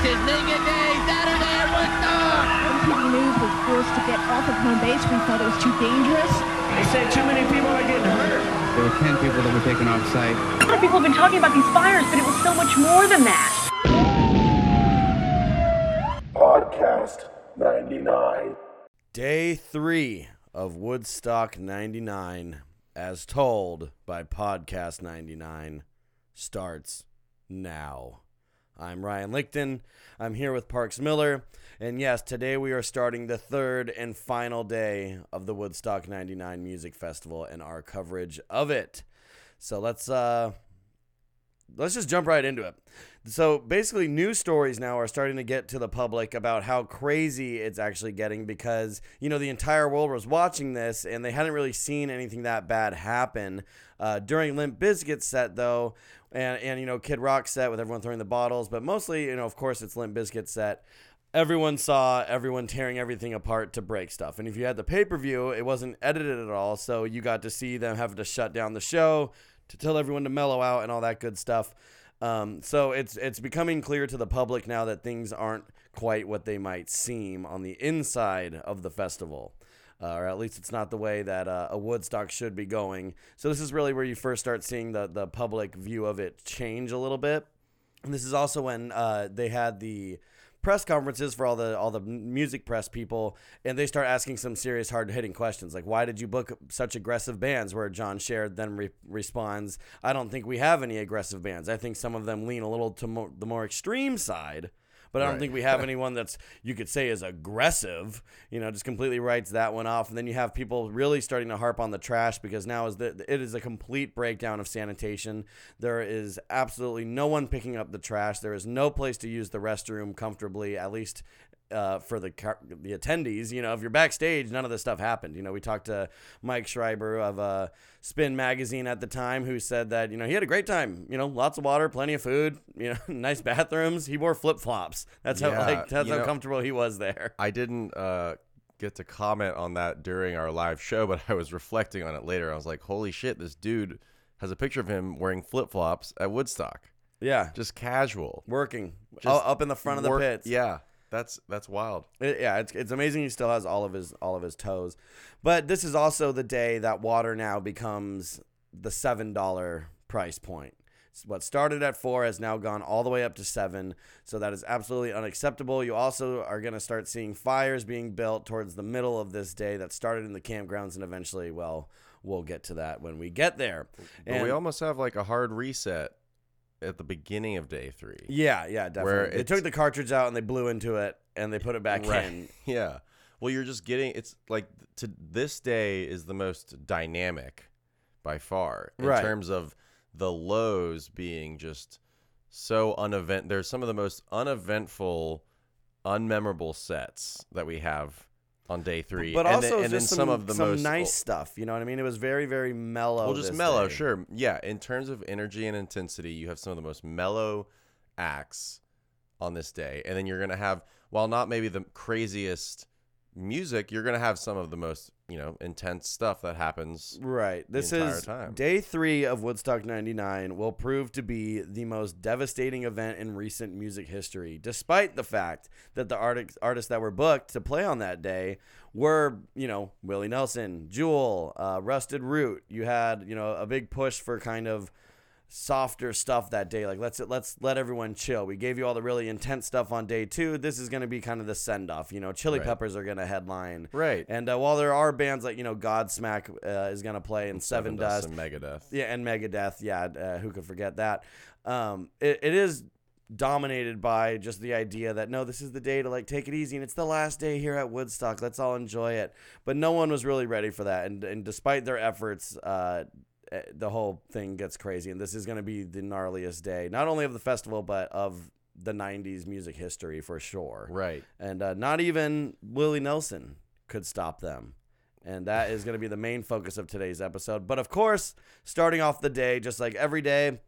This is Linger Day, Saturday at Woodstock! MTV News was forced to get off of home base. We thought it was too dangerous. They said too many people are getting hurt. There were 10 people that were taken off site. A lot of people have been talking about these fires, but it was so much more than that. Podcast 99. Day three of Woodstock 99, as told by Podcast 99, starts now. I'm Ryan Lichten. I'm here with Parks Miller. And yes, today we are starting the third and final day of the Woodstock 99 Music Festival and our coverage of it. So let's uh let's just jump right into it. So basically, news stories now are starting to get to the public about how crazy it's actually getting because you know the entire world was watching this and they hadn't really seen anything that bad happen uh, during Limp Bizkit's set though, and and you know Kid Rock set with everyone throwing the bottles, but mostly you know of course it's Limp Bizkit set. Everyone saw everyone tearing everything apart to break stuff. And if you had the pay per view, it wasn't edited at all. So you got to see them having to shut down the show to tell everyone to mellow out and all that good stuff. Um, so it's it's becoming clear to the public now that things aren't quite what they might seem on the inside of the festival, uh, or at least it's not the way that uh, a Woodstock should be going. So this is really where you first start seeing the the public view of it change a little bit. And this is also when uh, they had the press conferences for all the all the music press people and they start asking some serious hard hitting questions like why did you book such aggressive bands where John Scher then re- responds I don't think we have any aggressive bands I think some of them lean a little to more, the more extreme side but I don't Right. think we have anyone that's you could say is aggressive. You know, just completely writes that one off, and then you have people really starting to harp on the trash because now is the it is a complete breakdown of sanitation. There is absolutely no one picking up the trash. There is no place to use the restroom comfortably, at least. Uh, for the car- the attendees, you know, if you're backstage, none of this stuff happened. You know, we talked to Mike Schreiber of uh, Spin Magazine at the time, who said that you know he had a great time. You know, lots of water, plenty of food, you know, nice bathrooms. He wore flip flops. That's how Yeah, like that's how know- comfortable he was there. I didn't uh, get to comment on that during our live show, but I was reflecting on it later. I was like, holy shit, this dude has a picture of him wearing flip flops at Woodstock. Yeah, Just casual. working Just up in the front of the pits. Yeah. That's that's wild. It- yeah, it's, it's amazing. He still has all of his all of his toes, but this is also the day that water now becomes the seven dollar price point. It's what started at four has now gone all the way up to seven, so that is absolutely unacceptable. You also are going to start seeing fires being built towards the middle of this day that started in the campgrounds and eventually, well, we'll get to that when we get there. But we almost have like a hard reset at the beginning of day three. yeah, yeah, definitely. They took the cartridge out and they blew into it and they put it back in. Yeah. Well, you're just getting it's like to this day is the most dynamic by far in Right. terms of the lows being just so unevent. There's some of the most uneventful, unmemorable sets that we have on day three. But and also then, and then just some, of the some most nice stuff. You know what I mean? It was very, very mellow. well, just mellow, day. sure. Yeah, in terms of energy and intensity, you have some of the most mellow acts on this day. And then you're going to have, while not maybe the craziest music, you're going to have some of the most, you know, intense stuff that happens. Right. This entire is time. day three of Woodstock 99 will prove to be the most devastating event in recent music history, despite the fact that the artists, artists that were booked to play on that day were, you know, Willie Nelson, Jewel, uh, Rusted Root. You had, you know, a big push for kind of softer stuff that day. Like let's let's let everyone chill. We gave you all the really intense stuff on day two. This is going to be kind of the send off. You know, Chili Right. Peppers are going to headline. Right. And uh, while there are bands like you know Godsmack uh, is going to play and Sevendust, and Megadeth. yeah, and Megadeth, yeah, uh, who could forget that? Um, it, it is dominated by just the idea that no, this is the day to like take it easy, and it's the last day here at Woodstock. Let's all enjoy it. But no one was really ready for that, and and despite their efforts, uh, the whole thing gets crazy, and this is going to be the gnarliest day, not only of the festival but of the '90s music history for sure. Right. And uh, not even Willie Nelson could stop them. And that is going to be the main focus of today's episode. But of course, starting off the day, just like every day,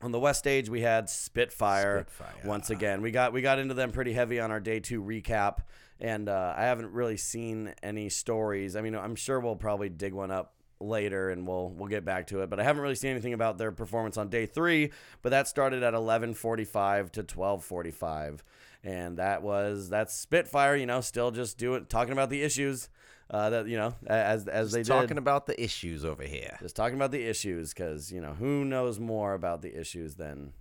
on the West stage we had Spitfire, Spitfire. once again. We got we got into them pretty heavy on our day two recap, and uh, I haven't really seen any stories. I mean, I'm sure we'll probably dig one up later, and we'll we'll get back to it. But I haven't really seen anything about their performance on day three. But that started at 11:45 to 12:45, and that was that's Spitfire. You know, still just doing talking about the issues uh, that you know as as they Just talking did. about the issues over here. just talking about the issues because you know who knows more about the issues than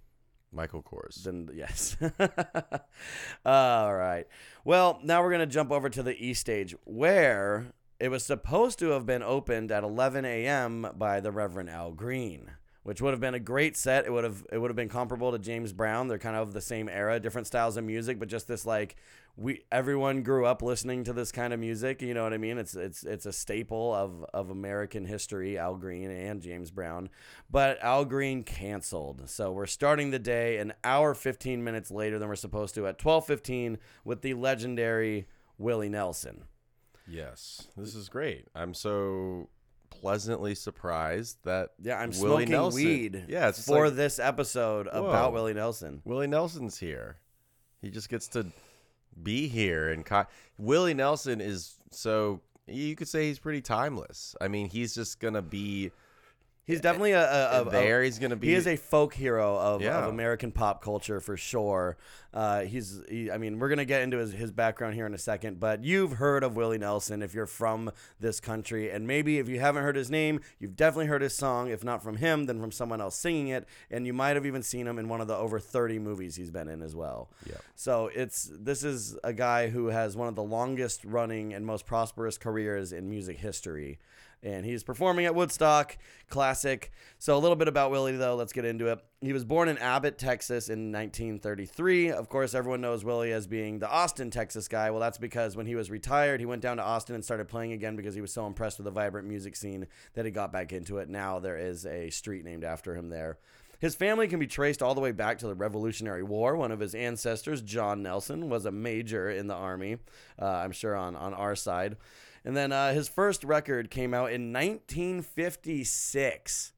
Michael Kors. then yes. All right. Well, now we're going to jump over to the E stage where it was supposed to have been opened at 11 a.m. by the Reverend Al Green, which would have been a great set. It would have it would have been comparable to James Brown. They're kind of the same era, different styles of music, but just this like we everyone grew up listening to this kind of music. You know what I mean? It's it's it's a staple of of American history. Al Green and James Brown, but Al Green canceled. So we're starting the day an hour 15 minutes later than we're supposed to at 12:15 with the legendary Willie Nelson. Yes, this is great. I'm so pleasantly surprised that Yeah, I'm Willie smoking Nelson- weed. Yeah, it's for like- this episode about Willie Nelson. Willie Nelson's here. He just gets to be here, and co- Willie Nelson is so you could say he's pretty timeless. I mean, he's just gonna be He's definitely a, a, a- there. He's gonna be. He is a folk hero of, Yeah. of American pop culture for sure. Uh, he's, he, I mean, we're gonna get into his, his background here in a second, but you've heard of Willie Nelson if you're from this country, and maybe if you haven't heard his name, you've definitely heard his song. If not from him, then from someone else singing it, and you might have even seen him in one of the over 30 movies he's been in as well. Yep. So it's this is a guy who has one of the longest running and most prosperous careers in music history. And he's performing at Woodstock Classic. So a little bit about Willie though, let's get into it. He was born in Abbott, Texas in 1933. Of course, everyone knows Willie as being the Austin, Texas guy. Well, that's because when he was retired, he went down to Austin and started playing again because he was so impressed with the vibrant music scene that he got back into it. Now there is a street named after him there. His family can be traced all the way back to the Revolutionary War. One of his ancestors, John Nelson, was a major in the army, uh, I'm sure on, on our side. And then uh, his first record came out in 1956.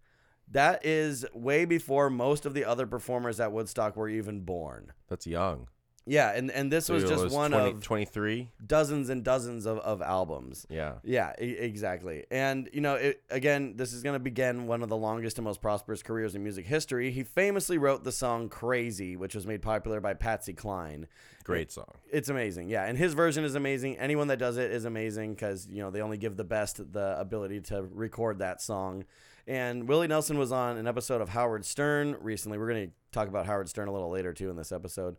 That is way before most of the other performers at Woodstock were even born. That's young. Yeah, and, and this was So it just one 20 of 23. dozens and dozens of, of albums. Yeah. Yeah, e- exactly. And, you know, it, again, this is going to begin one of the longest and most prosperous careers in music history. He famously wrote the song Crazy, which was made popular by Patsy Cline. Great song. It's amazing. Yeah. And his version is amazing. Anyone that does it is amazing because, you know, they only give the best the ability to record that song. And Willie Nelson was on an episode of Howard Stern recently. We're going to talk about Howard Stern a little later, too, in this episode.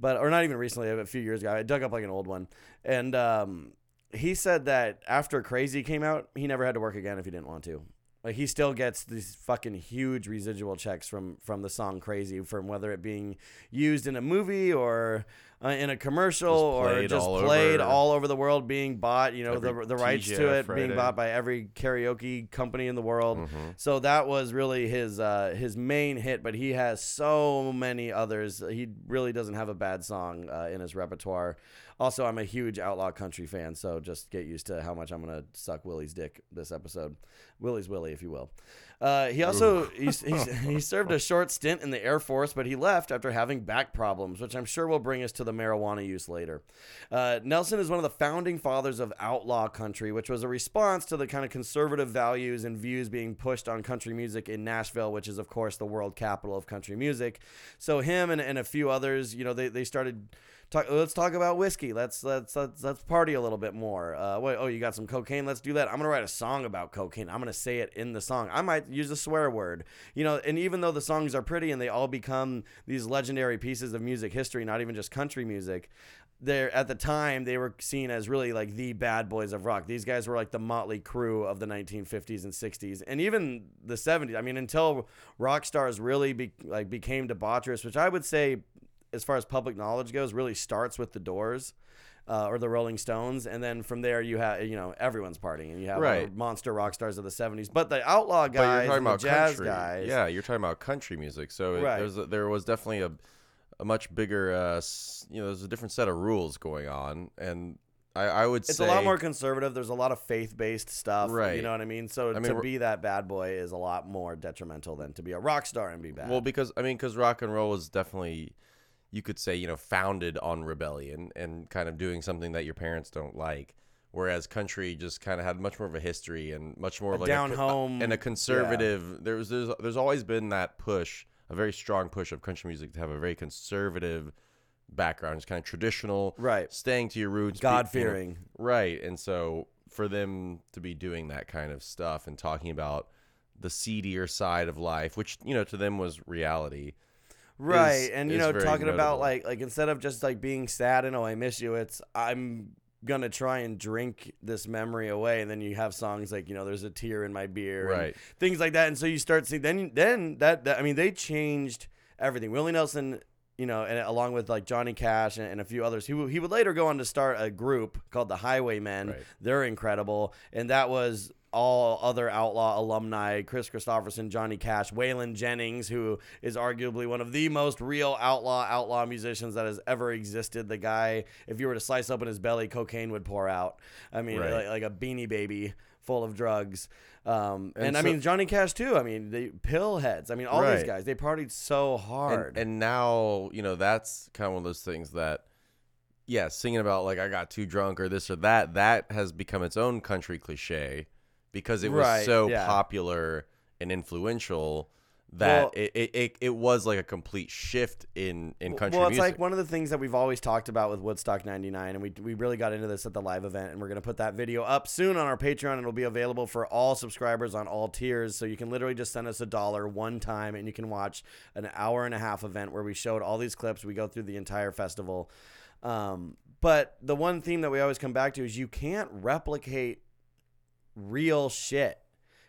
But, or not even recently, a few years ago. I dug up like an old one. And, um, he said that after Crazy came out, he never had to work again if he didn't want to. Like he still gets these fucking huge residual checks from from the song Crazy, from whether it being used in a movie or uh, in a commercial Just or just all played over. all over the world, being bought. You know the Every the rights to it being bought by every karaoke company in the world. Mm-hmm. So that was really his uh, his main hit. But he has so many others. He really doesn't have a bad song uh, in his repertoire. Also, I'm a huge outlaw country fan, so just get used to how much I'm gonna suck Willie's dick this episode. Willie's Willie, if you will. Uh, he also he's, he's, he served a short stint in the Air Force, but he left after having back problems, which I'm sure will bring us to the marijuana use later. Uh, Nelson is one of the founding fathers of outlaw country, which was a response to the kind of conservative values and views being pushed on country music in Nashville, which is of course the world capital of country music. So him and, and a few others, you know, they, they started Talk, let's talk about whiskey. Let's let's let's, let's party a little bit more. Uh, wait, oh, you got some cocaine? Let's do that. I'm gonna write a song about cocaine. I'm gonna say it in the song. I might use a swear word, you know. And even though the songs are pretty and they all become these legendary pieces of music history, not even just country music, they're at the time they were seen as really like the bad boys of rock. These guys were like the motley crew of the 1950s and 60s, and even the 70s. I mean, until rock stars really be, like became debaucherous, which I would say as far as public knowledge goes, really starts with the Doors. Uh, or the Rolling Stones, and then from there you have you know everyone's partying, and you have Right. monster rock stars of the '70s. But the outlaw guys, you're talking and the about jazz country. guys, Yeah, you're talking about country music. So it, Right. there's a, there was definitely a a much bigger uh, you know there's a different set of rules going on, and I, I would it's say it's a lot more conservative. There's a lot of faith-based stuff, right? You know what I mean? So I mean, to be that bad boy is a lot more detrimental than to be a rock star and be bad. Well, because I mean, because rock and roll was definitely, you could say, you know, founded on rebellion and kind of doing something that your parents don't like. whereas country just kind of had much more of a history and much more of A like down a, uh, home- and a conservative. There was there's, there's always been that push, a very strong push of country music to have a very conservative background, just kind of traditional, Right. Staying to your roots, be- you know, right? And so for them to be doing that kind of stuff and talking about the seedier side of life, which you know to them was reality. Right is- and you know talking about like like instead of just like being sad and oh i miss you it's i'm gonna try and drink this memory away and then you have songs like you know there's a tear in my beer Right. things like that and so you start seeing then then that, that i mean they changed everything willie nelson you know and along with like johnny cash and, and a few others he, would- he would later go on to start a group called the highwaymen Right. they're incredible and that was all other outlaw alumni kris kristofferson johnny cash waylon jennings who is arguably one of the most real outlaw outlaw musicians that has ever existed. The guy if you were to slice open his belly cocaine would pour out. I mean Right. like, like a beanie baby full of drugs. Um, and, And i mean johnny cash too. I mean the pill heads. I mean all these guys they partied so hard. And, and now, you know, that's kind of one of those things that, yeah, singing about like I got too drunk or this or that, that has become its own country cliche because it was Right, so yeah. popular and influential that Well- it, it, it, it was like a complete shift in, in country well, it's music. like one of the things that we've always talked about with Woodstock 99, and we, we really got into this at the live event, and we're going to put that video up soon on our Patreon, it'll be available for all subscribers on all tiers. So you can literally just send us a dollar one time, and you can watch an hour and a half event where we showed all these clips. We go through the entire festival. Um, but the one theme that we always come back to is you can't replicate real shit.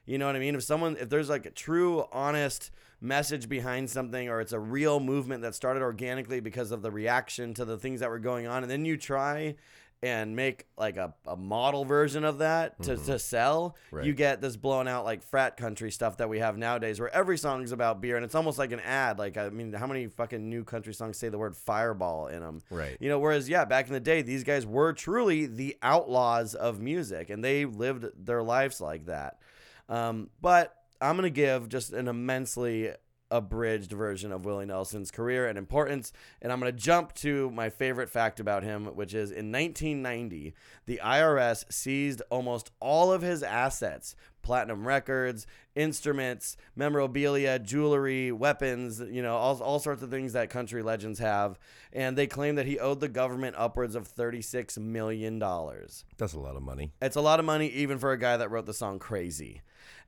You know what I mean? If someone, if there's like a true, honest message behind something, or it's a real movement that started organically because of the reaction to the things that were going on, and then you try and make like a, a model version of that to, to sell, Right. you get this blown out like frat country stuff that we have nowadays where every song is about beer and it's almost like an ad. Like, I mean, how many fucking new country songs say the word fireball in them? Right. You know, whereas, yeah, back in the day, these guys were truly the outlaws of music and they lived their lives like that. Um, but I'm going to give just an immensely abridged version of Willie Nelson's career and importance. And I'm going to jump to my favorite fact about him, which is in 1990, the IRS seized almost all of his assets platinum records, instruments, memorabilia, jewelry, weapons, you know, all, all sorts of things that country legends have. And they claim that he owed the government upwards of $36 million. That's a lot of money. It's a lot of money, even for a guy that wrote the song Crazy.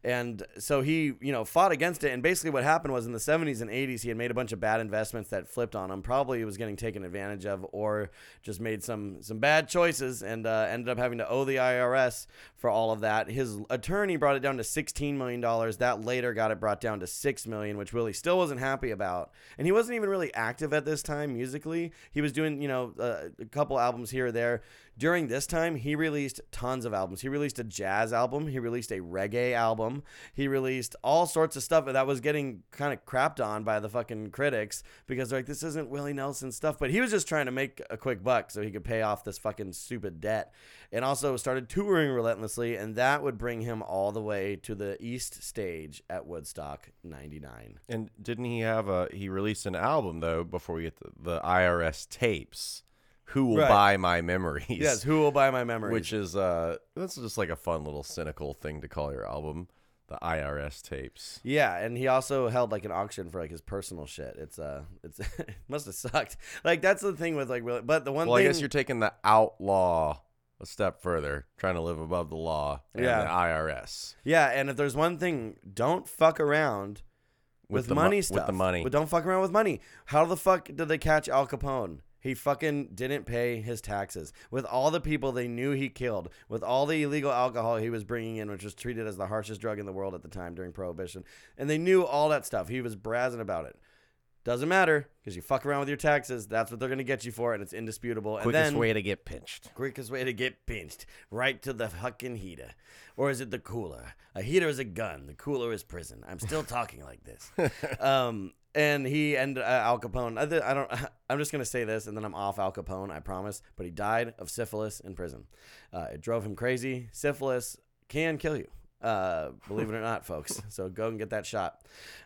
And so he, you know, fought against it. And basically, what happened was in the 70s and 80s, he had made a bunch of bad investments that flipped on him. Probably he was getting taken advantage of, or just made some some bad choices, and uh, ended up having to owe the IRS for all of that. His attorney brought it down to 16 million dollars. That later got it brought down to six million, which Willie still wasn't happy about. And he wasn't even really active at this time musically. He was doing, you know, uh, a couple albums here or there. During this time, he released tons of albums. He released a jazz album. He released a reggae album. He released all sorts of stuff that was getting kind of crapped on by the fucking critics because they're like, this isn't Willie Nelson stuff. But he was just trying to make a quick buck so he could pay off this fucking stupid debt. And also started touring relentlessly, and that would bring him all the way to the East stage at Woodstock 99. And didn't he have a? He released an album though before we get the, the IRS tapes. Who will Right. buy my memories? Yes, who will buy my memories? which is uh, that's just like a fun little cynical thing to call your album, the IRS tapes. Yeah, and he also held like an auction for like his personal shit. It's uh, it's it must have sucked. Like that's the thing with like, Willie- but the one Well, thing, I guess you're taking the outlaw a step further, trying to live above the law and Yeah. the IRS. yeah. And if there's one thing, don't fuck around with, With the mo- money with the money. but don't fuck around with money. How the fuck did they catch Al Capone? He fucking didn't pay his taxes. With all the people they knew he killed, with all the illegal alcohol he was bringing in, which was treated as the harshest drug in the world at the time during Prohibition, and they knew all that stuff. He was brazzing about it. Doesn't matter because you fuck around with your taxes. That's what they're gonna get you for, and it's indisputable. And Quickest then, way to get pinched. quickest way to get pinched right to the fucking heater or is it the cooler a heater is a gun the cooler is prison i'm still talking like this um and he and uh, al capone I, th- I don't i'm just gonna say this and then i'm off al capone i promise but he died of syphilis in prison uh, it drove him crazy syphilis can kill you uh, believe it or not, folks. So go and get that shot.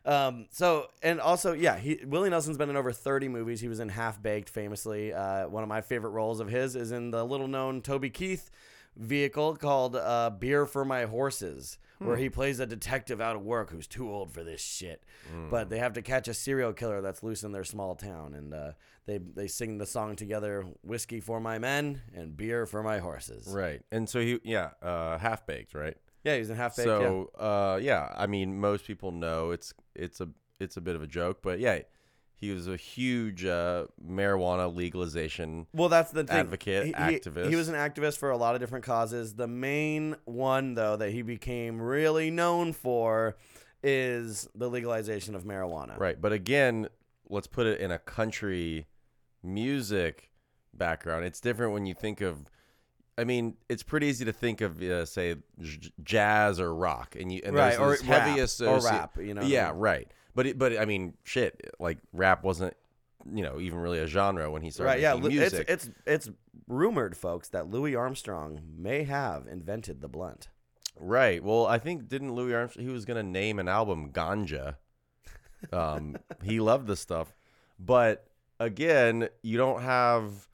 Um, so and also, yeah, he Willie Nelson's been in over 30 movies. He was in Half Baked, famously. Uh, one of my favorite roles of his is in the little known Toby Keith vehicle called uh, Beer for My Horses, where he plays a detective out of work who's too old for this shit. But they have to catch a serial killer that's loose in their small town, and uh, they they sing the song together: "Whiskey for my men and beer for my horses." Right. And so he, yeah, uh, half baked, right? Yeah, he's in half baked. So, uh, yeah, I mean, most people know it's it's a it's a bit of a joke, but yeah, he was a huge uh, marijuana legalization. Well, that's the thing. Advocate, he, he- activist. He was an activist for a lot of different causes. The main one, though, that he became really known for is the legalization of marijuana. Right. But again, let's put it in a country music background. It's different when you think of. I mean, it's pretty easy to think of, uh, say, j- jazz or rock, and you and Right, there's or this heavy or rap, you know Yeah, right. But it, but I mean, shit, like rap wasn't, you know, even really a genre when he started Right. Yeah. making Lu- It's music. it's it's rumored, folks, that Louis Armstrong may have invented the blunt. Right. Well, I think didn't Louis Armstrong he was gonna name an album Ganja. Um, he loved the stuff, but again, you don't have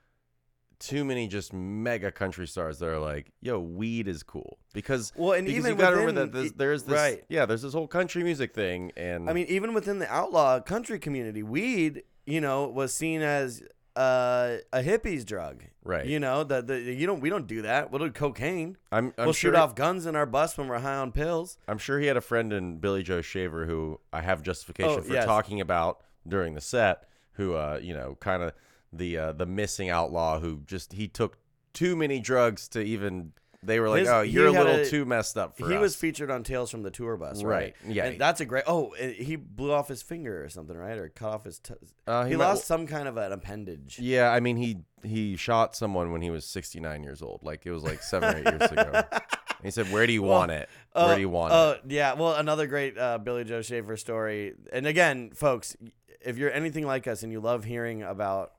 too many just mega country stars that are like, "Yo, weed is cool," because Well, and because even you got to remember that there's, there's this right. yeah, there's this whole country music thing, and I mean, even within the outlaw country community, weed, you know, was seen as uh, a hippie's drug. Right. You know, the you don't we don't do that. We'll do cocaine. I'm, I'm we'll sure shoot off guns in our bus when we're high on pills. I'm sure he had a friend in Billy Joe Shaver who I have justification Oh, for yes. talking about during the set. Who, uh, you know, kind of the uh, the missing outlaw who just he took too many drugs to even. They were like, His- "Oh, you're a little a- too messed up for he us." was featured on Tales from the Tour Bus, right? Right, yeah. And that's a great. Oh, he blew off his finger or something, right? Or cut off his. T- Uh, he he might- lost some kind of an appendage. yeah, I mean, he he shot someone when he was 69 years old. Like it was like seven or eight years ago. He said, "Where do you want it? Where Uh, do you want uh, it?" Yeah, well, another great uh, Billy Joe Shaver story. And again, folks, if you're anything like us and you love hearing about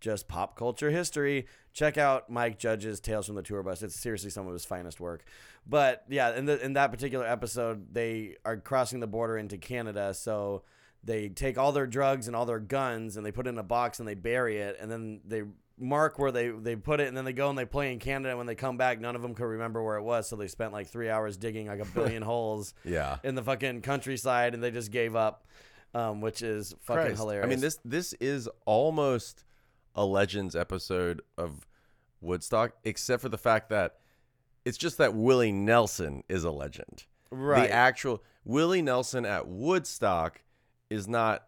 just pop culture history, check out Mike Judge's Tales from the Tour Bus. It's seriously some of his finest work. But yeah, in the in that particular episode, they are crossing the border into Canada, so they take all their drugs and all their guns and they put it in a box and they bury it and then they mark where they, they put it and then they go and they play in Canada and when they come back none of them could remember where it was so they spent like three hours digging like a billion holes Yeah. in the fucking countryside and they just gave up um, which is fucking Christ. hilarious I mean, this this is almost a Legends episode of Woodstock, except for the fact that it's just that Willie Nelson is a legend. Right. The actual Willie Nelson at Woodstock is not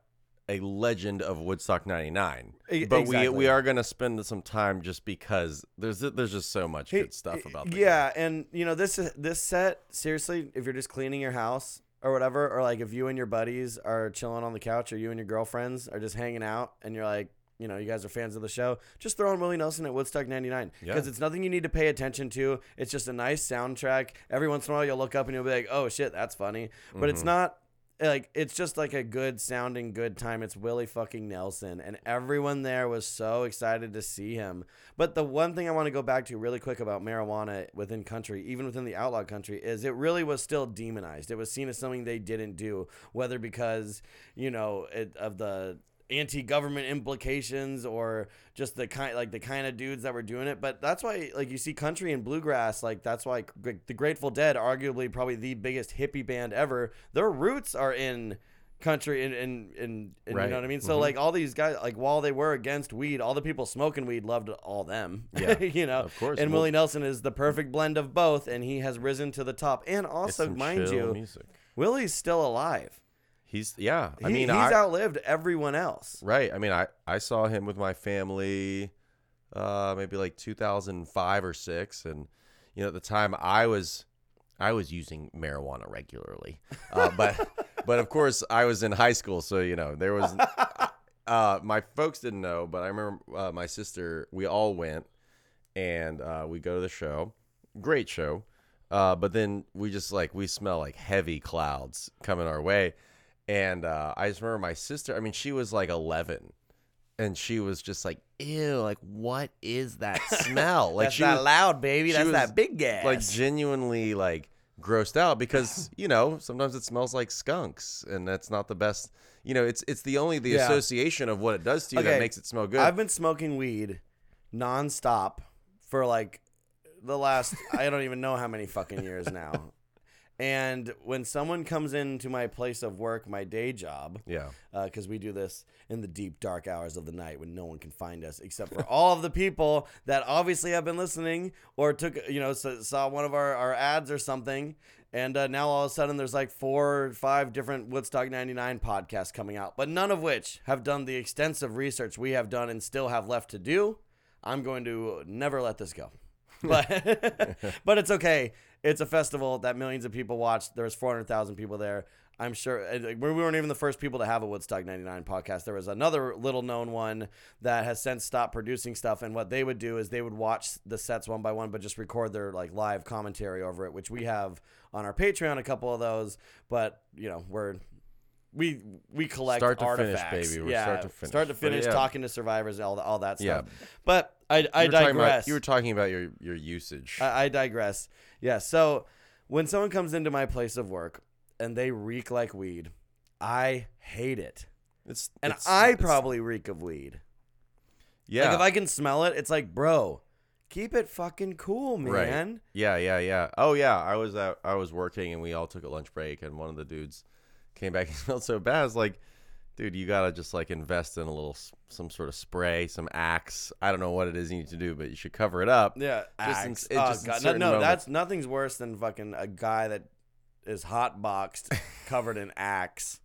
a legend of Woodstock 99. E- but exactly. we we are going to spend some time just because there's there's just so much good stuff about the yeah and you know this this set seriously if you're just cleaning your house or whatever or like if you and your buddies are chilling on the couch or you and your girlfriends are just hanging out and you're like you know you guys are fans of the show just throw on willie nelson at woodstock 99 Yeah. because it's nothing you need to pay attention to. It's just a nice soundtrack. Every once in a while you'll look up and you'll be like oh shit that's funny. But it's Mhm. not like it's just like a good sounding good time. It's willie fucking nelson and everyone there was so excited to see him. But the one thing i want to go back to really quick about marijuana within country even within the outlaw country is it really was still demonized. It was seen as something they didn't do whether because you know it, of the anti-government implications or just the kind like the kind of dudes that were doing it but that's why like you see country and bluegrass like that's why the grateful dead arguably probably the biggest hippie band ever their roots are in country and and, and, and Right. you know what i mean so Mhm. like all these guys like while they were against weed all the people smoking weed loved all them Yeah, you know of course. and Well- willie nelson is the perfect blend of both and he has risen to the top and also mind you music. willie's still alive He's yeah. I He- mean, he's I, outlived everyone else Right. I mean, I, I saw him with my family uh, maybe like 2005 or 6 and you know at the time I was I was using marijuana regularly. Uh, but but of course I was in high school so you know there was uh, my folks didn't know but I remember uh, my sister we all went and uh, we go to the show. Great show. Uh, but then we just like we smell like heavy clouds coming our way. And uh, I just remember my sister, I mean, she was like 11 and she was just like, ew, like, what is that smell? Like, that's she that was, loud baby that's was, that big gas like, genuinely, like, grossed out because, you know, sometimes it smells like skunks and that's not the best. You know, it's it's the only the Yeah. association of what it does to you Okay, that makes it smell good. I've been smoking weed nonstop for like the last I don't even know how many fucking years now. And when someone comes into my place of work, my day job, Yeah. because we do this in the deep dark hours of the night when no one can find us except for all of the people that obviously have been listening or took you know saw one of our, our ads or something and uh, now all of a sudden there's like four or five different woodstock 99 podcasts coming out but none of which have done the extensive research we have done and still have left to do i'm going to never let this go but but it's okay. It's a festival that millions of people watched. There's 400,000 people there. I'm sure we weren't even the first people to have a Woodstock 99 podcast. There was another little known one that has since stopped producing stuff. And what they would do is they would watch the sets one by one, but just record their like live commentary over it, which we have on our Patreon, a couple of those. But you know, we're we we collect Start to finish, artifacts. baby. We're yeah, start to finish. Start to finish, yeah. talking to survivors, all the, all that stuff. Yeah. stuff. But I I You talking about, digress. you were talking about your your usage. I, I digress. Yeah. So when someone comes into my place of work and they reek like weed, I hate it. it's And it's- I it's- probably reek of weed. yeah. Like if I can smell it, it's like, bro, keep it fucking cool, man. Right. Yeah, yeah, yeah. Oh yeah, I was out, I was working and we all took a lunch break and one of the dudes came back and smelled so bad. I was like, dude, you gotta just like invest in a little some sort of spray, some Axe. I don't know what it is you need to do, but you should cover it up. Yeah. Just in- Axe. it oh, just God. No, no, moments. that's nothing's worse than fucking a guy that is hot boxed, covered in axe.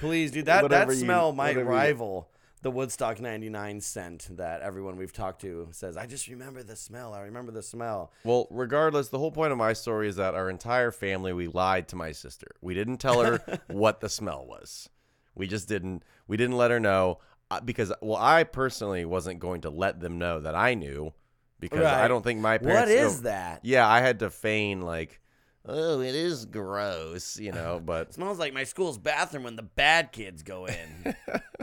Please, dude, that, that Whatever you- smell might whatever you- rival the Woodstock 99 scent that everyone we've talked to says, I just remember the smell. I remember the smell. Well, regardless, the whole point of my story is that our entire family we lied to my sister. We didn't tell her what the smell was. We just didn't. We didn't let her know uh, because well, I personally wasn't going to let them know that I knew because I don't think my parents. What you know- is that? Yeah, I had to feign like, oh, it is gross, you know. But smells like my school's bathroom when the bad kids go in.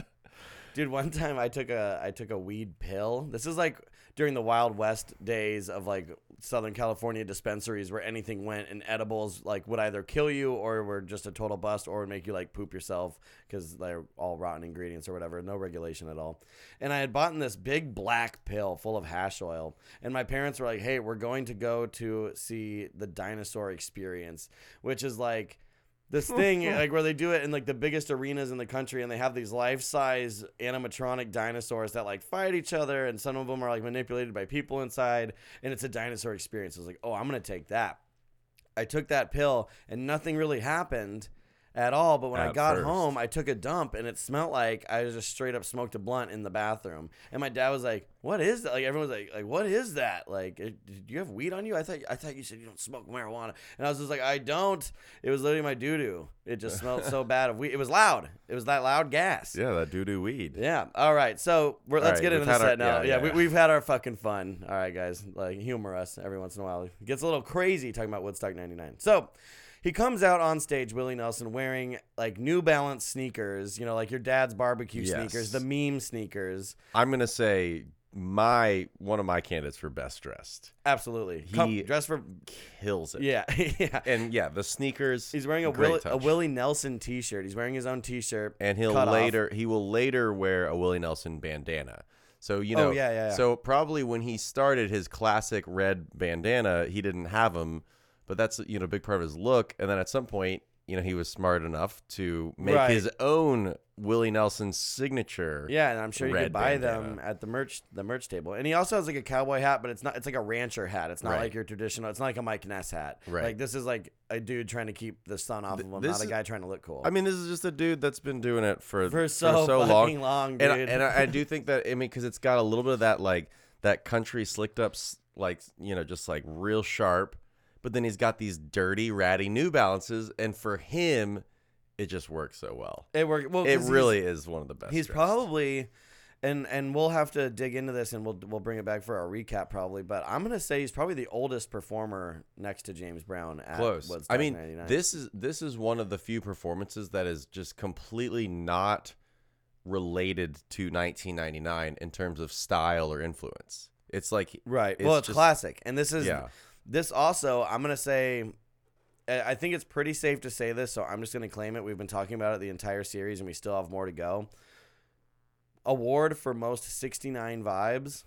Dude, one time I took a I took a weed pill. This is like during the Wild West days of like Southern California dispensaries where anything went and edibles like would either kill you or were just a total bust or would make you like poop yourself because they're all rotten ingredients or whatever. No regulation at all. And I had bought this big black pill full of hash oil. And my parents were like, hey, we're going to go to see the dinosaur experience, which is like this thing like where they do it in like the biggest arenas in the country and they have these life-size animatronic dinosaurs that like fight each other and some of them are like manipulated by people inside and it's a dinosaur experience. I was like oh i'm gonna take that. I took that pill and nothing really happened at all but when i got first. home i took a dump and it smelled like i just straight up smoked a blunt in the bathroom and my dad was like what is that like everyone's like like what is that like did you have weed on you i thought i thought you said you don't smoke marijuana and i was just like i don't it was literally my doo-doo it just smelled so bad of weed it was loud it was that loud gas yeah, that doo doo weed. yeah. All right. So let's right, get into the had our- set now. yeah, Yeah, yeah, we, we've had our fucking fun. All right, guys. Like humor us every once in a while. It gets a little crazy talking about Woodstock '99. So he comes out on stage, Willie Nelson, wearing like New Balance sneakers. You know, like your dad's barbecue Yes. sneakers, the meme sneakers. I'm gonna say my one of my candidates for best dressed Absolutely. He- Come, dressed for. kills it. Yeah. yeah. and yeah, the sneakers. He's wearing a Willie, a. Willie Nelson T-shirt. He's wearing his own T-shirt, and he'll cut off. later he will later wear a Willie Nelson bandana. So you oh, know, Oh, yeah, yeah, yeah. So probably when he started his classic red bandana, he didn't have them, but that's you know a big part of his look. And then at some point, you know, he was smart enough to make Right. his own Willie Nelson signature. Yeah, and I'm sure you red could buy bandana. them at the merch the merch table. And he also has like a cowboy hat, but it's not it's like a rancher hat. It's not Right. like your traditional. It's not like a Mike Ness hat. Right. Like this is like a dude trying to keep the sun off of him, this not a is- guy trying to look cool. I mean, this is just a dude that's been doing it for for so, fucking long, dude. and, I- and I, I do think that I mean because it's got a little bit of that like that country slicked up s- like you know just like real sharp, but then he's got these dirty ratty New Balances, and for him, it just works so well. it worked. Well, it really is one of the best. He's dressed. probably, and and we'll have to dig into this, and we'll we'll bring it back for our recap probably. But I'm gonna say he's probably the oldest performer next to James Brown at close. Woodstock I mean, 99. this is this is one of the few performances that is just completely not related to 1999 in terms of style or influence. It's like Right. It's well, it's just- classic, and this is Yeah. This also. I'm gonna say, I think it's pretty safe to say this, so I'm just gonna claim it. We've been talking about it the entire series, and we still have more to go. Award for most 69 vibes.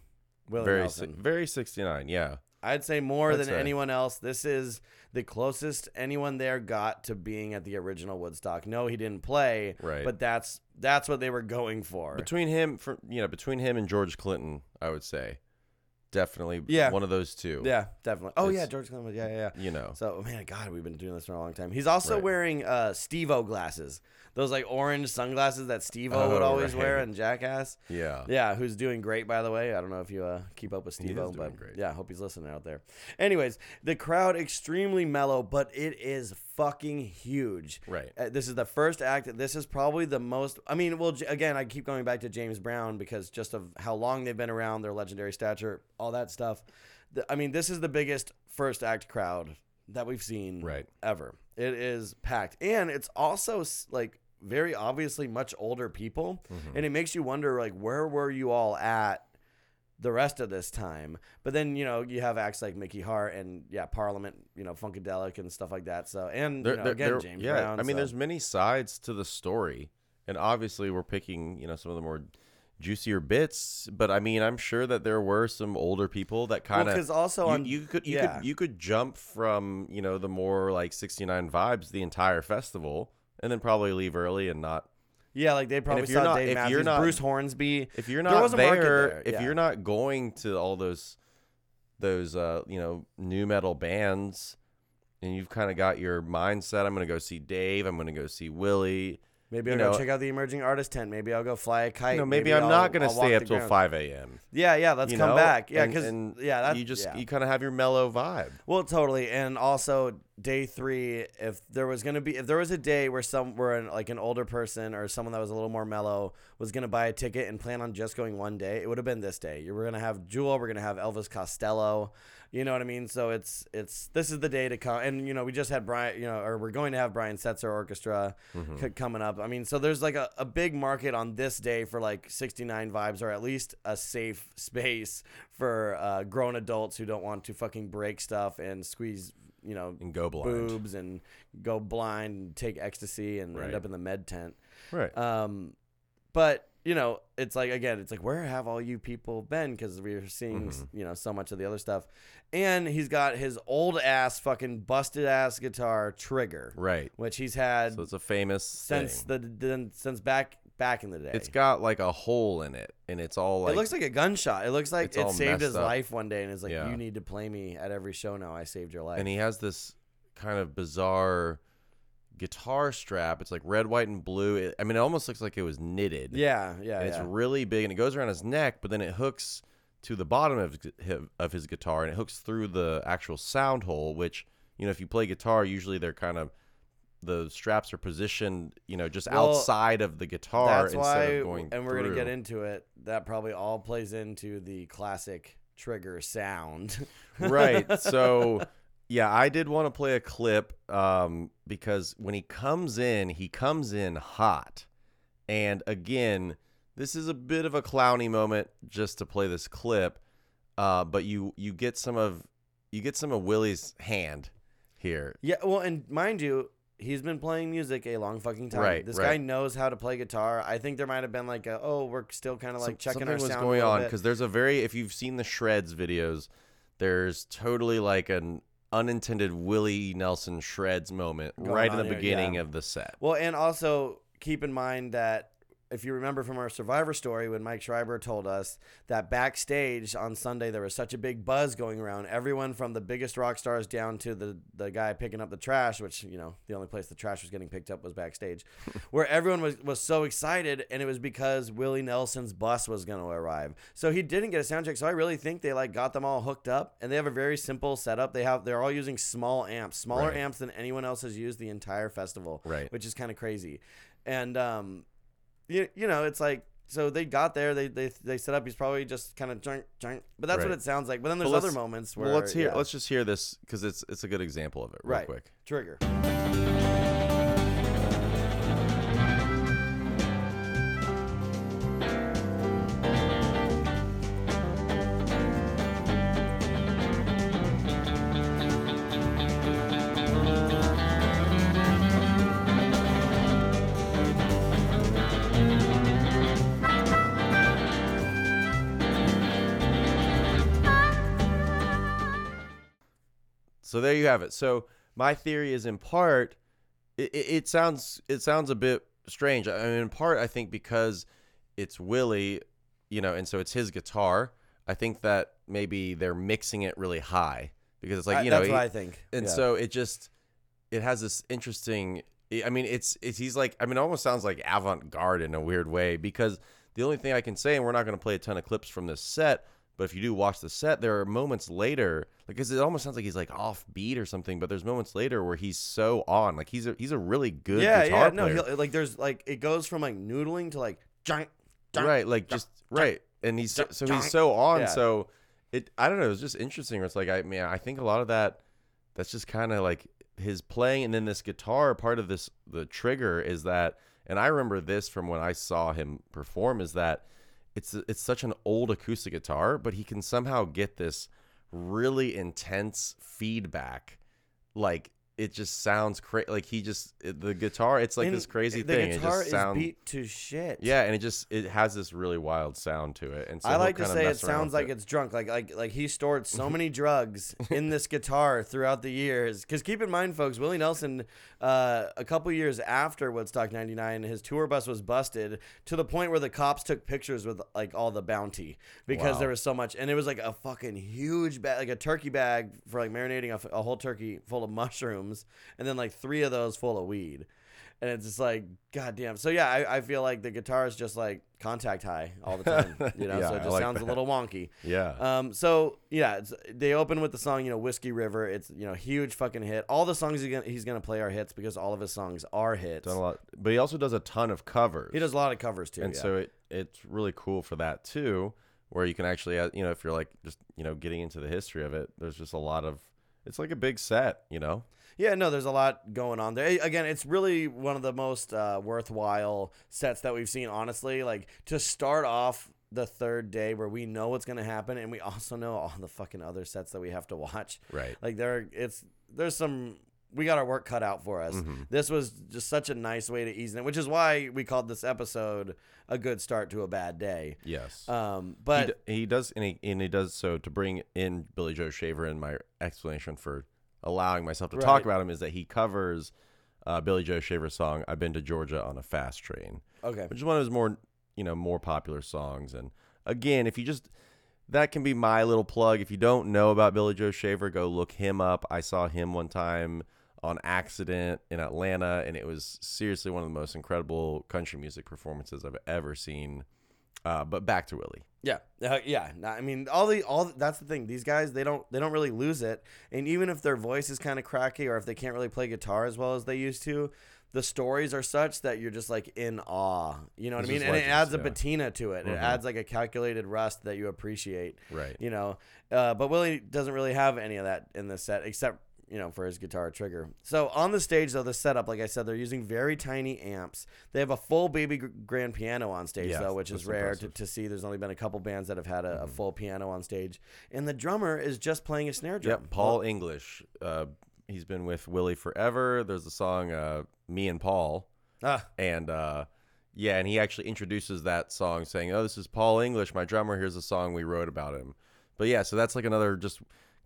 Willie very si- Nelson. very 69 yeah I'd say more I'd than say. anyone else. This is the closest anyone there got to being at the original Woodstock. No, he didn't play, Right. But that's that's what they were going for. between him for you know between him and George Clinton, I would say definitely Yeah. one of those two. yeah, definitely. Oh yeah, George Clinton. Yeah, yeah, yeah. You know. So man, God, we've been doing this for a long time. He's also Right. wearing uh Steve-O glasses. Those like orange sunglasses that Steve-O Oh, would always wear right. in Jackass. Yeah. Yeah, who's doing great by the way. I don't know if you uh, keep up with Steve-O, but great. yeah, I hope he's listening out there. Anyways, the crowd extremely mellow, but it is fucking huge. Right. Uh, this is the first act. This is probably the most. I mean, well, again, I keep going back to James Brown because just of how long they've been around, their legendary stature, all that stuff. The- I mean, this is the biggest first act crowd that we've seen Right. ever. It is packed, and it's also like very obviously much older people, Mm-hmm. and it makes you wonder like where were you all at the rest of this time. But then you know you have acts like Mickey Hart and yeah Parliament, you know Funkadelic and stuff like that. So and There- you know, there- again there- James yeah, Brown. I mean, so- there's many sides to the story, and obviously we're picking you know some of the more juicier bits. But I mean, I'm sure that there were some older people that kind of 'cause also you, on- you could you yeah. could you could jump from you know the more like 69 vibes the entire festival, and then probably leave early and not yeah, like they probably if you're saw not- Dave if Matthews, you're not- Bruce Hornsby. if you're not there, there, if you're not going to all those those uh you know nu metal bands and you've kind of got your mindset i'm gonna go see dave i'm gonna go see willie Maybe I'll know- go check out the emerging artist tent. Maybe I'll go fly a kite. you know maybe, I'll- i'm not gonna stay up till ground. 5 a.m Yeah, yeah. Let's you come know? back. Yeah, because yeah, that's you just yeah. you kind of have your mellow vibe Well, totally, and also day three. If there was gonna be, if there was a day where some, where an, like an older person or someone that was a little more mellow was gonna buy a ticket and plan on just going one day, it would have been this day. You were gonna have Jewel, we're gonna have Elvis Costello. You know what I mean? So it's it's this is the day to come, and you know we just had Brian, you know, or we're going to have Brian Setzer Orchestra Mm-hmm. c- coming up. I mean, so there's like a, a big market on this day for like 69 vibes, or at least a safe space for uh, grown adults who don't want to fucking break stuff and squeeze, you know, and go blind boobs and go blind and take ecstasy and Right. end up in the med tent. right Um, but you know, it's like again, it's like where have all you people been? Because we are seeing Mm-hmm. you know so much of the other stuff, and he's got his old ass fucking busted ass guitar trigger, right which he's had so it's a famous since thing. the, the since back back in the day. it's got like a hole in it and it's all like it looks like a gunshot. It looks like it saved his up. life one day, and it's like Yeah. you need to play me at every show now. I saved your life. and he has this kind of bizarre guitar strap it's like red white and blue it, i mean it almost looks like it was knitted yeah, yeah, and yeah. it's really big and it goes around his neck but then it hooks to the bottom of his, of his guitar and it hooks through the actual sound hole which you know if you play guitar usually they're kind of the straps are positioned you know just Well, outside of the guitar That's instead why, of going and we're gonna get into it. That probably all plays into the classic trigger sound. right. So, yeah, I did want to play a clip um, because when he comes in, he comes in hot. And again, this is a bit of a clowny moment just to play this clip, uh, but you you get some of you get some of Willie's hand here. yeah, well, and mind you, he's been playing music a long fucking time. Right, This right. guy knows how to play guitar. I think there might have been like a oh, we're still kind of like checking something our was sound going a little on bit. because there's a very if you've seen the shreds videos, there's totally like an unintended Willie Nelson shreds moment Going right in on the here, beginning yeah. of the set. Well, and also keep in mind that if you remember from our Survivor story when Mike Schreiber told us that backstage on Sunday there was such a big buzz going around, everyone from the biggest rock stars down to the the guy picking up the trash, which you know the only place the trash was getting picked up was backstage, where everyone was was so excited, and it was because Willie Nelson's bus was going to arrive. So he didn't get a sound check. So I really think they like got them all hooked up, and they have a very simple setup. They have they're all using small amps, smaller Right. amps than anyone else has used the entire festival Right. which is kind of crazy. And um, you, you know, it's like so they got there, they they they set up. He's probably just kind of drunk, junk, but that's what Right. it sounds like. But then there's Well, other moments where Well, let's hear. yeah, Let's just hear this because it's it's a good example of it. Real right quick. trigger. So there you have it. So my theory is in part, it, it, sounds it sounds a bit strange. I mean, in part, I think because it's Willie, you know, and so it's his guitar. I think that maybe they're mixing it really high because it's like I- you know, that's he- what I think. and Yeah. so it just it has this interesting. I mean, it's it's he's like I mean, it almost sounds like avant garde in a weird way because the only thing I can say, and we're not going to play a ton of clips from this set, but if you do watch the set, there are moments later, like cause it almost sounds like he's like off beat or something, but there's moments later where he's so on, like he's a he's a really good yeah, guitar yeah, no, player. he'll, like there's like it goes from like noodling to like giant, right like just right and he's so, so he's so on Yeah. so it i don't know it's just interesting where it's like i mean i think a lot of that that's just kind of like his playing and then this guitar part of this the trigger is that and i remember this from when i saw him perform is that it's it's such an old acoustic guitar but he can somehow get this really intense feedback like it just sounds crazy like he just it- the guitar it's like And this crazy the thing it guitar just sounds is beat to shit. yeah, and it just it has this really wild sound to it, and so I like to say it sounds like it. it's drunk. Like like like he stored so many drugs in this guitar throughout the years. Because keep in mind, folks, Willie Nelson, uh, a couple years after Woodstock '99, his tour bus was busted to the point where the cops took pictures with like all the bounty because Wow. there was so much, and it was like a fucking huge bag, like a turkey bag for like marinating a, f- a whole turkey full of mushrooms, and then like three of those full of weed. And it's just like, goddamn. So yeah, I, I feel like the guitar is just like contact high all the time. You know, Yeah, so it just like sounds a little wonky. yeah, Um, so yeah, it's, they open with the song, you know, Whiskey River. It's you know, huge fucking hit. All the songs he's gonna, he's gonna play are hits because all of his songs are hits. done a lot, but he also does a ton of covers. He does a lot of covers too. and yeah. so it it's really cool for that too, where you can actually, uh, you know, if you're like just you know getting into the history of it, there's just a lot of. It's like a big set, you know. Yeah, no, there's a lot going on there. Again, it's really one of the most uh, worthwhile sets that we've seen, honestly. Like, to start off the third day where we know what's going to happen and we also know all the fucking other sets that we have to watch. Right. Like, there, it's, there's some, we got our work cut out for us. Mm-hmm. This was just such a nice way to ease it, which is why we called this episode a good start to a bad day. Yes. Um, he, but d- he does, and he, and he does so to bring in Billy Joe Shaver. And my explanation for allowing myself to talk about him is that he covers uh, Billy Joe Shaver's song "I've Been to Georgia on a Fast Train." okay. which is one of his more you know more popular songs and again if you just that can be my little plug if you don't know about billy joe shaver go look him up i saw him one time on accident in atlanta and it was seriously one of the most incredible country music performances i've ever seen uh, but back to willie Yeah, uh, yeah. I mean, all the all that's the thing. These guys, they don't they don't really lose it, and even if their voice is kind of cracky or if they can't really play guitar as well as they used to, the stories are such that you're just like in awe. You know what They're I mean? And it legends, adds a yeah. patina to it. It Mhm. adds like a calculated rust that you appreciate. Right. You know, uh, but Willie doesn't really have any of that in this set except. You know, for his guitar trigger. So on the stage, though, the setup, like I said, they're using very tiny amps. They have a full baby grand piano on stage, Yeah, though, which is rare to. Mm-hmm. to see. There's only been a couple bands that have had a, a full piano on stage, and the drummer is just playing a snare drum. Yep, Paul English. Uh, he's been with Willie forever. There's a song, uh, "Me and Paul," Ah, and uh, yeah, and he actually introduces that song, saying, "Oh, this is Paul English, my drummer. Here's a song we wrote about him." But yeah, so that's like another just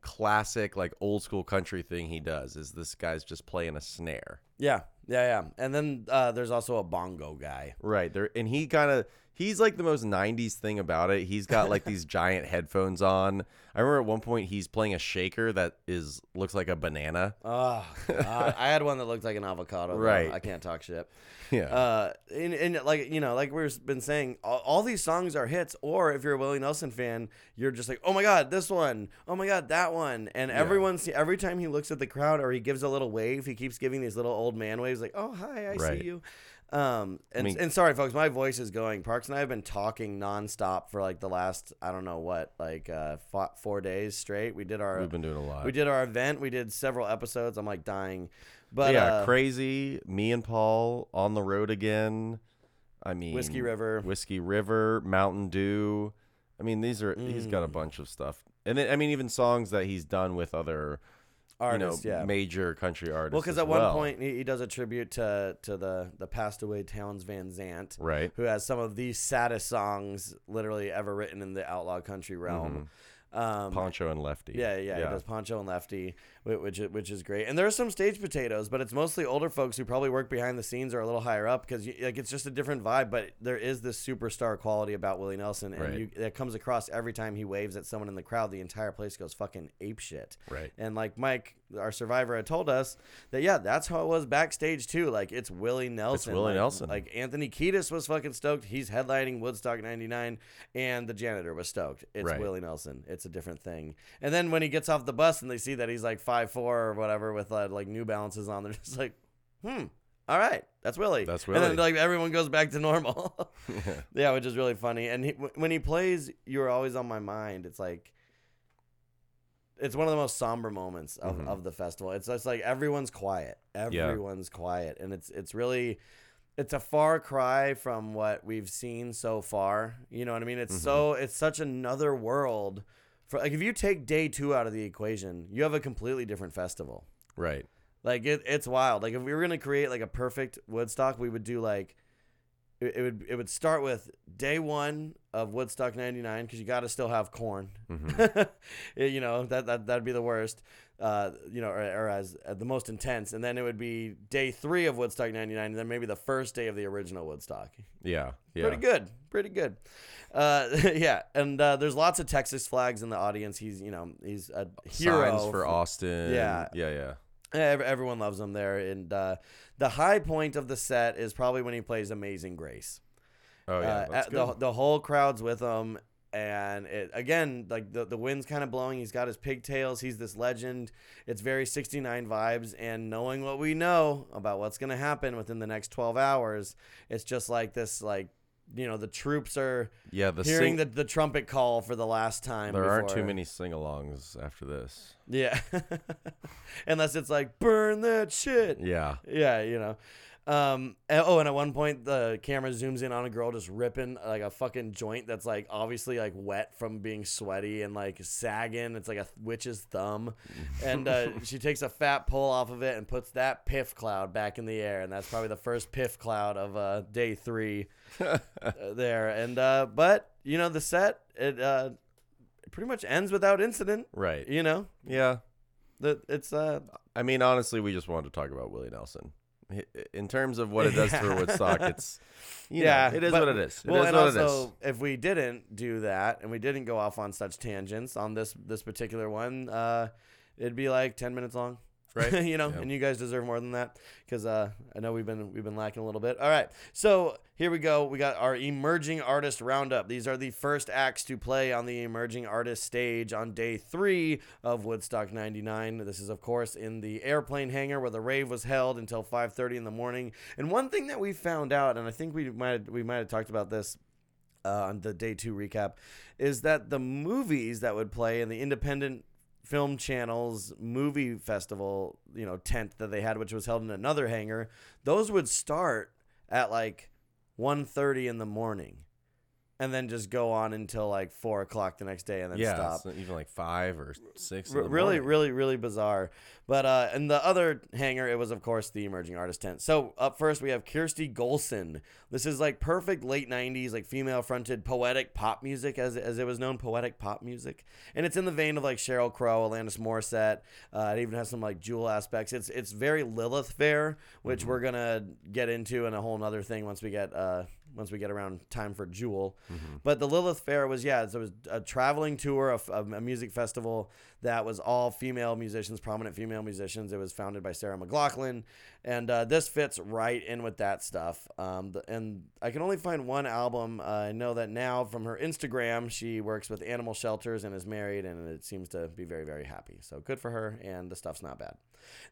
classic, like old school country thing he does. Is this guy's just playing a snare, yeah, yeah, yeah. And then uh, there's also a bongo guy. right there, and he kind of. He's like the most 90s thing about it. He's got like these giant headphones on. I remember at one point he's playing a shaker that is looks like a banana. Oh, God. I had one that looked like an avocado. though. Right. I can't talk shit. Yeah. Uh, and, and like you know, like we've been saying, all, all these songs are hits. Or if you're a Willie Nelson fan, you're just like, oh my god, this one, oh my god, that one. And everyone, see, every time he looks at the crowd or he gives a little wave, he keeps giving these little old man waves, like, oh hi, I Right. see you. Um, and, mean- and sorry, folks, my voice is going. Parks and I have been talking nonstop for like the last, I don't know what, like uh, four days straight. We did our, We've been doing a lot. we did our event. We did several episodes. I'm like dying, but yeah, uh, crazy. Me and Paul on the road again. I mean, Whiskey River. Whiskey River, Mountain Dew. I mean, these are he's got a bunch of stuff, and then I mean, even songs that he's done with other, artists, you know, yeah. major country artist. Well, because at one point he, he does a tribute to to the the passed away Townes Van Zandt, right? who has some of the saddest songs literally ever written in the outlaw country realm. Um, Pancho and Lefty. yeah, yeah, he does Pancho and Lefty, which is- which is great. And there are some stage potatoes, but it's mostly older folks who probably work behind the scenes or a little higher up because like it's just a different vibe. But there is this superstar quality about Willie Nelson, and Right. you, it comes across every time he waves at someone in the crowd. The entire place goes fucking ape shit. Right. And like Mike, our survivor, had told us that yeah, that's how it was backstage too. Like it's Willie Nelson. It's Willie Like- Nelson. Like Anthony Kiedis was fucking stoked. He's headlining Woodstock '99, and the janitor was stoked. It's Right. Willie Nelson. It's a different thing. And then when he gets off the bus and they see that he's like five four or whatever with uh, like New Balances on, they're just like, hmm. All right, that's Willie. That's Willie. And then like everyone goes back to normal. yeah, which is really funny. And he, w- when he plays, "You're Always on My Mind," it's like it's one of the most somber moments of, Mhm. of the festival. It's just like everyone's quiet. Everyone's quiet, and it's it's really it's a far cry from what we've seen so far. You know what I mean? It's so it's such another world. For like, if you take day two out of the equation, you have a completely different festival. Right. Like it, it's wild. Like if we were gonna create like a perfect Woodstock, we would do like it, it would it would start with day one of Woodstock '99 because you got to still have corn. Mm-hmm. you know that that that'd be the worst. Uh, you know, or, or as uh, the most intense, and then it would be day three of Woodstock '99, and then maybe the first day of the original Woodstock. Yeah. Yeah. Pretty good, pretty good. Uh, yeah, and uh, there's lots of Texas flags in the audience. He's you know he's a hero Signs for Austin. Yeah. Yeah. Yeah. everyone loves him there. And uh, the high point of the set is probably when he plays Amazing Grace. Oh yeah. Uh, the, the whole crowd's with him. And it, again, like the, the wind's kind of blowing. He's got his pigtails. He's this legend. It's very 69 vibes. And knowing what we know about what's going to happen within the next 12 hours, it's just like this, like, you know, the troops are yeah. The hearing sing- the, the trumpet call for the last time. there aren't too many sing-alongs after this. Yeah. Unless it's like, burn that shit. Yeah. Yeah, you know. Um. and- oh, and at one point the camera zooms in on a girl just ripping like a fucking joint that's like obviously like wet from being sweaty and like sagging. It's like a witch's thumb, and uh, she takes a fat pull off of it and puts that piff cloud back in the air, and that's probably the first piff cloud of uh, day three uh, there. And uh, but you know the set it uh it pretty much ends without incident. Right. You know Yeah. that it's uh I mean, honestly, we just wanted to talk about Willie Nelson. In terms of what it does for Woodstock, it's you yeah, know, it is but- what it is. It well, is and what also, is. if we didn't do that and we didn't go off on such tangents on this this particular one, uh, it'd be like ten minutes long, Right. you know, Yeah. and you guys deserve more than that because uh, I know we've been we've been lacking a little bit. All right, so here we go. We got our emerging artist roundup. These are the first acts to play on the emerging artist stage on day three of Woodstock '99. This is of course in the airplane hangar where the rave was held until 5:30 in the morning. And one thing that we found out, and I think we might we might have talked about this uh, on the day two recap is that the movies that would play in the independent film channels movie festival you know tent that they had which was held in another hangar those would start at like 1.30 in the morning and then just go on until like 4 o'clock the next day and then yeah, stop it's even like five or six. R- the really, morning. really, really bizarre. But uh, in the other hangar, it was of course the emerging artist tent. So up first we have Kirsty Golson. This is like perfect late '90s, like female-fronted poetic pop music, as as it was known, poetic pop music. And it's in the vein of like Sheryl Crow, Alanis Morissette. Uh, it even has some like Jewel aspects. It's it's very Lilith Fair, which we're gonna get into in a whole nother thing once we get uh once we get around time for Jewel. Mm-hmm. But the Lilith Fair was yeah, so it was a traveling tour of, of a music festival that was all female musicians, prominent female musicians. It was founded by Sarah McLachlan, and uh, this fits right in with that stuff. Um, and I can only find one album. Uh, I know that now from her Instagram, she works with animal shelters and is married, and it seems to be very very happy. So good for her, and the stuff's not bad.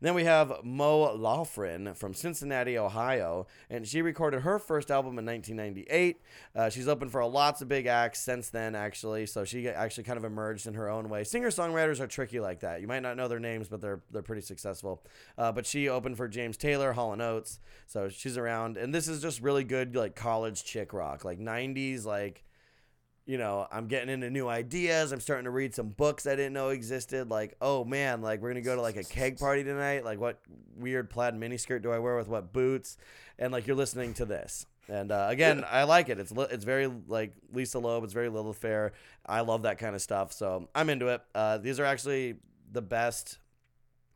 Then we have Mo Laughlin from Cincinnati, Ohio, and she recorded her first album in 1998. Uh, she's opened for lots of big acts since then, actually. So she actually kind of emerged in her own way. Singer songwriters are tricky like that. You might not know their names, but they're they're pretty successful. Uh, but she opened for James Taylor, Hall and Oates, so she's around. And this is just really good, like college chick rock, like 90s, like you know, I'm getting into new ideas. I'm starting to read some books I didn't know existed. Like, oh man, like we're gonna go to like a keg party tonight. Like, what weird plaid miniskirt do I wear with what boots? And like you're listening to this. And uh, again, I like it. It's li- it's very like Lisa Loeb. It's very Lilith Fair. I love that kind of stuff. So I'm into it. Uh, these are actually the best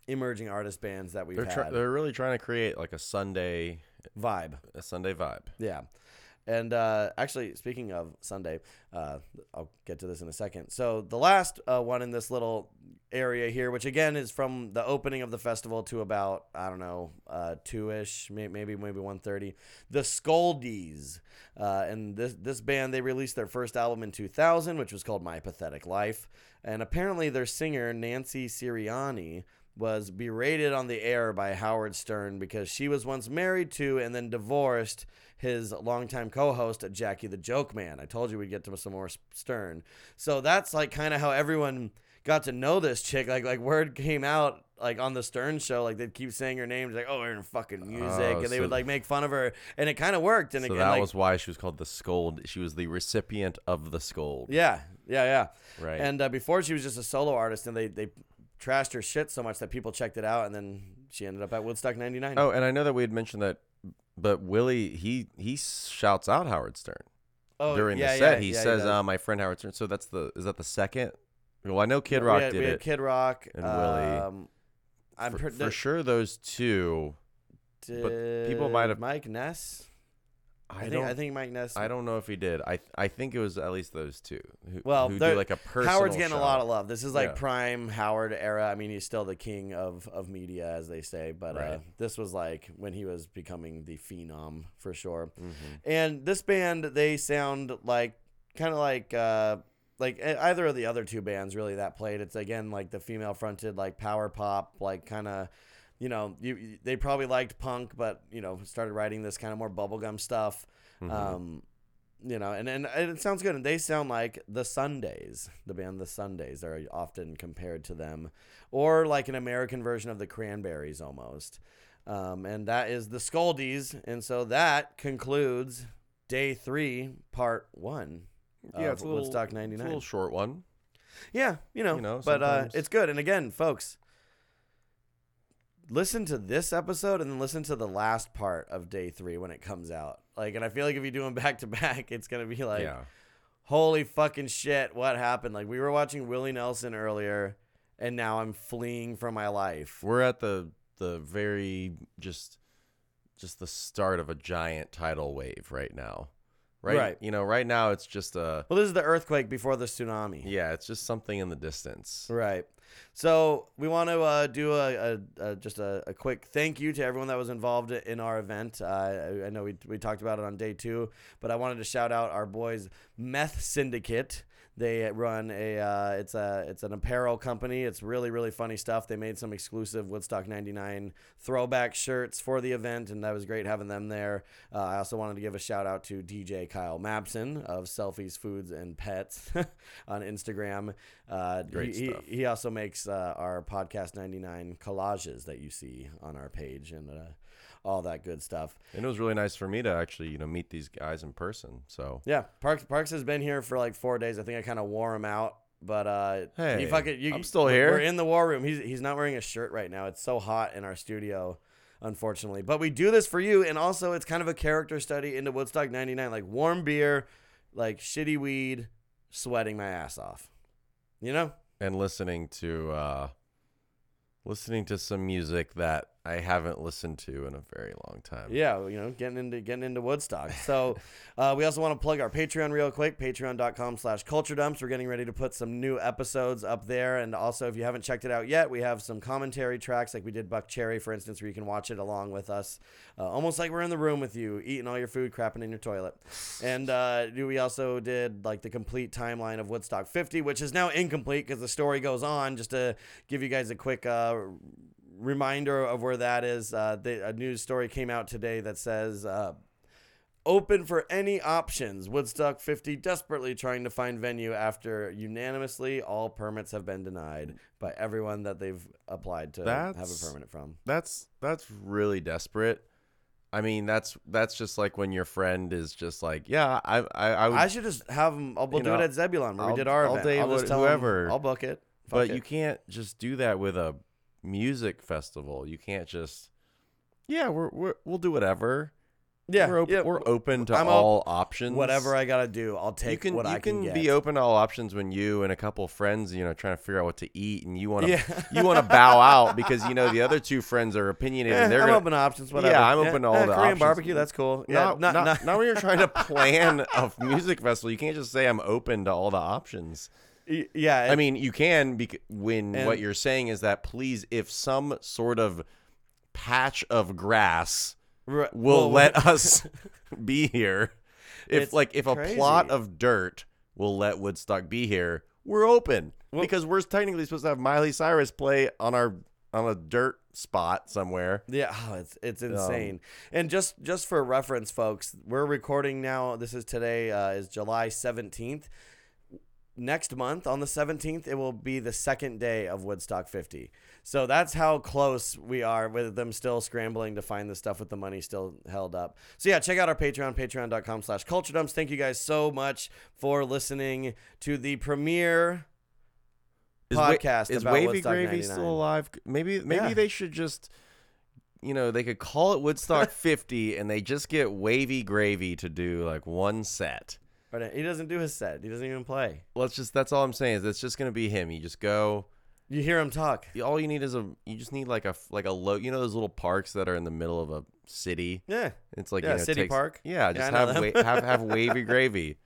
emerging artist bands that we've They're had. they're really trying to create like a Sunday Vibe. a Sunday vibe. Yeah. And uh, actually, speaking of Sunday, uh, I'll get to this in a second. So the last uh, one in this little area here, which again is from the opening of the festival to about I don't know uh, two ish, maybe maybe maybe one thirty. The Scoldies, uh, and this this band they released their first album in two thousand, which was called My Pathetic Life, and apparently their singer Nancy Sirianni was berated on the air by Howard Stern because she was once married to and then divorced his longtime co-host Jackie the Joke Man. I told you we'd get to some more Stern. So that's like kind of how everyone got to know this chick. Like like word came out like on the Stern show, like they'd keep saying her name, like oh, we're in fucking music, Oh, and they so- would like make fun of her, and it kind of worked. And So it, that like, was why she was called the scold. She was the recipient of the scold. yeah, yeah, yeah. Right. And uh, before she was just a solo artist, and they they trashed her shit so much that people checked it out, and then she ended up at Woodstock '99. Oh, and I know that we had mentioned that, but Willie he he shouts out Howard Stern Oh, during yeah, the set. yeah, he yeah, says, does. uh, "My friend Howard Stern." So that's the is that the second? Well, I know Kid Rock had- did it. Kid Rock and Willie. Um, I'm for, for sure those two. but people might have- Mike Ness. I, I, think don't. I think Mike Ness. I don't know if he did. I I think it was at least those two. Who, Well, who do like a personal. Howard's getting a lot of love. This is like Yeah. prime Howard era. I mean, he's still the king of, of media, as they say. But uh, this was like when he was becoming the phenom for sure. Mhm. And this band, they sound like kind of like uh, like e- either of the other two bands really that played. It's again like the female fronted like power pop, like kind of. You know, you, they probably liked punk, but you know, started writing this kind of more bubblegum stuff. Mhm. Um, you know, and, and it sounds good. And they sound like the Sundays, the band The Sundays are often compared to them, or like an American version of the Cranberries almost. Um, and that is the Scoldies. And so that concludes day three, part one. yeah, of it's a little, Woodstock it's a '99. little short one. Yeah, you know, You know, but uh, it's good. And again, folks, listen to this episode and then listen to the last part of day three when it comes out. Like, and I feel like if you do them back to back, it's gonna be like, yeah. holy fucking shit, what happened? Like, we were watching Willie Nelson earlier, and now I'm fleeing for my life. We're at the the very just just the start of a giant tidal wave right now. Right? Right. You know, right now it's just a Well, this is the earthquake before the tsunami. yeah, it's just something in the distance. Right. So we want to uh, do a, a, a just a, a quick thank you to everyone that was involved in our event. Uh, I, I know we, we talked about it on day two, but I wanted to shout out our boys Meth Syndicate. They run a uh, it's a it's an apparel company. It's really really funny stuff. They made some exclusive Woodstock '99 throwback shirts for the event, and that was great having them there. Uh, I also wanted to give a shout out to DJ Kyle Mabson of Selfies Foods and Pets on Instagram. Uh, Great he, stuff. He, he also makes uh, our podcast 99 collages that you see on our page and uh, all that good stuff. And it was really nice for me to actually, you know, meet these guys in person. So Yeah, Parks Parks has been here for like four days. I think I kind of wore him out, but uh, he Hey, fucking, you, I'm still here. We're in the war room. He's he's not wearing a shirt right now. It's so hot in our studio, unfortunately. But we do this for you, and also it's kind of a character study into Woodstock '99, like warm beer, like shitty weed, sweating my ass off. You know? and listening to uh listening to some music that I haven't listened to in a very long time. Yeah, you know, getting into getting into Woodstock. So uh, we also want to plug our Patreon real quick, patreon.com slash culture dumps. We're getting ready to put some new episodes up there. And also if you haven't checked it out yet, we have some commentary tracks like we did Buckcherry, for instance, where you can watch it along with us. Uh, almost like we're in the room with you, eating all your food, crapping in your toilet. And uh, we also did like the complete timeline of Woodstock 50, which is now incomplete because the story goes on. Just to give you guys a quick uh, reminder of where that is. Uh, the, a news story came out today that says uh, open for any options. Woodstock 50 desperately trying to find venue after unanimously all permits have been denied by everyone that they've applied to have a That's- permit from. That's that's really desperate. I mean, that's that's just like when your friend is just like, yeah, I I, I would I should just have them. I'll we'll do know, it at Zebulon where I'll- we did our I'll event. date I'll just tell whoever. I'll book it. Fuck but it. you can't just do that with a music festival. You can't just, yeah, we're, we're we'll do whatever. Yeah, we're, op- yeah. we're open to I'm op- all options. Whatever I gotta do, I'll take you can what you I can, be open to all options when you and a couple of friends, you know, trying to figure out what to eat, and you want to Yeah. you want to bow out because you know the other two friends are opinionated. They're I'm gonna, open to options. Whatever. Yeah, I'm open to all the Korean options. barbecue. That's cool. Yeah, not, not, not, not- not when you're trying to plan a music festival. You can't just say I'm open to all the options. Yeah. I mean, you can bec- when And- what you're saying is that please, if some sort of patch of grass will well, let us be here, if like if a plot of dirt will let Woodstock be here, we're open because we're technically supposed to have Miley Cyrus play on our on a dirt spot somewhere. Yeah, oh, it's it's Um, insane. and just just for reference, folks, we're recording now. This is today uh, is July seventeenth. Next month on the seventeenth, it will be the second day of Woodstock 50. So that's how close we are with them still scrambling to find the stuff with the money still held up. So yeah, check out our Patreon, patreon.com slash culture dumps. Thank you guys so much for listening to the premiere Wa- podcast is about Wavy Woodstock Gravy 99. still alive? Maybe maybe Yeah. they should just you know, they could call it Woodstock 50 and they just get Wavy Gravy to do like one set. But he doesn't do his set. He doesn't even play. Let's just that's all I'm saying is it's just going to be him. You just go You hear him talk. all you need is a you just need like a like a low you know those little parks that are in the middle of a city Yeah. it's like Yeah, you know, city takes- park. yeah Yeah, just know have, wa- have have wavy gravy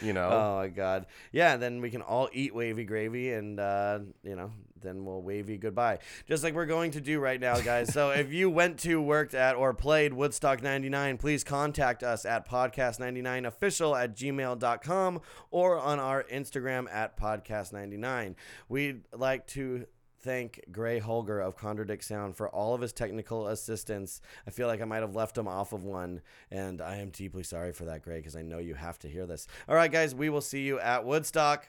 you know Oh my god. Yeah, then we can all eat wavy gravy and uh, you know, then we'll wave you goodbye. Just like we're going to do right now, guys. so if you went to, worked at, or played Woodstock 99, please contact us at podcast99official at gmail.com or on our Instagram at podcast99. We'd like to thank Gray Holger of Contradict Sound for all of his technical assistance. I feel like I might have left him off of one, and I am deeply sorry for that, Gray, because I know you have to hear this. All right, guys, we will see you at Woodstock.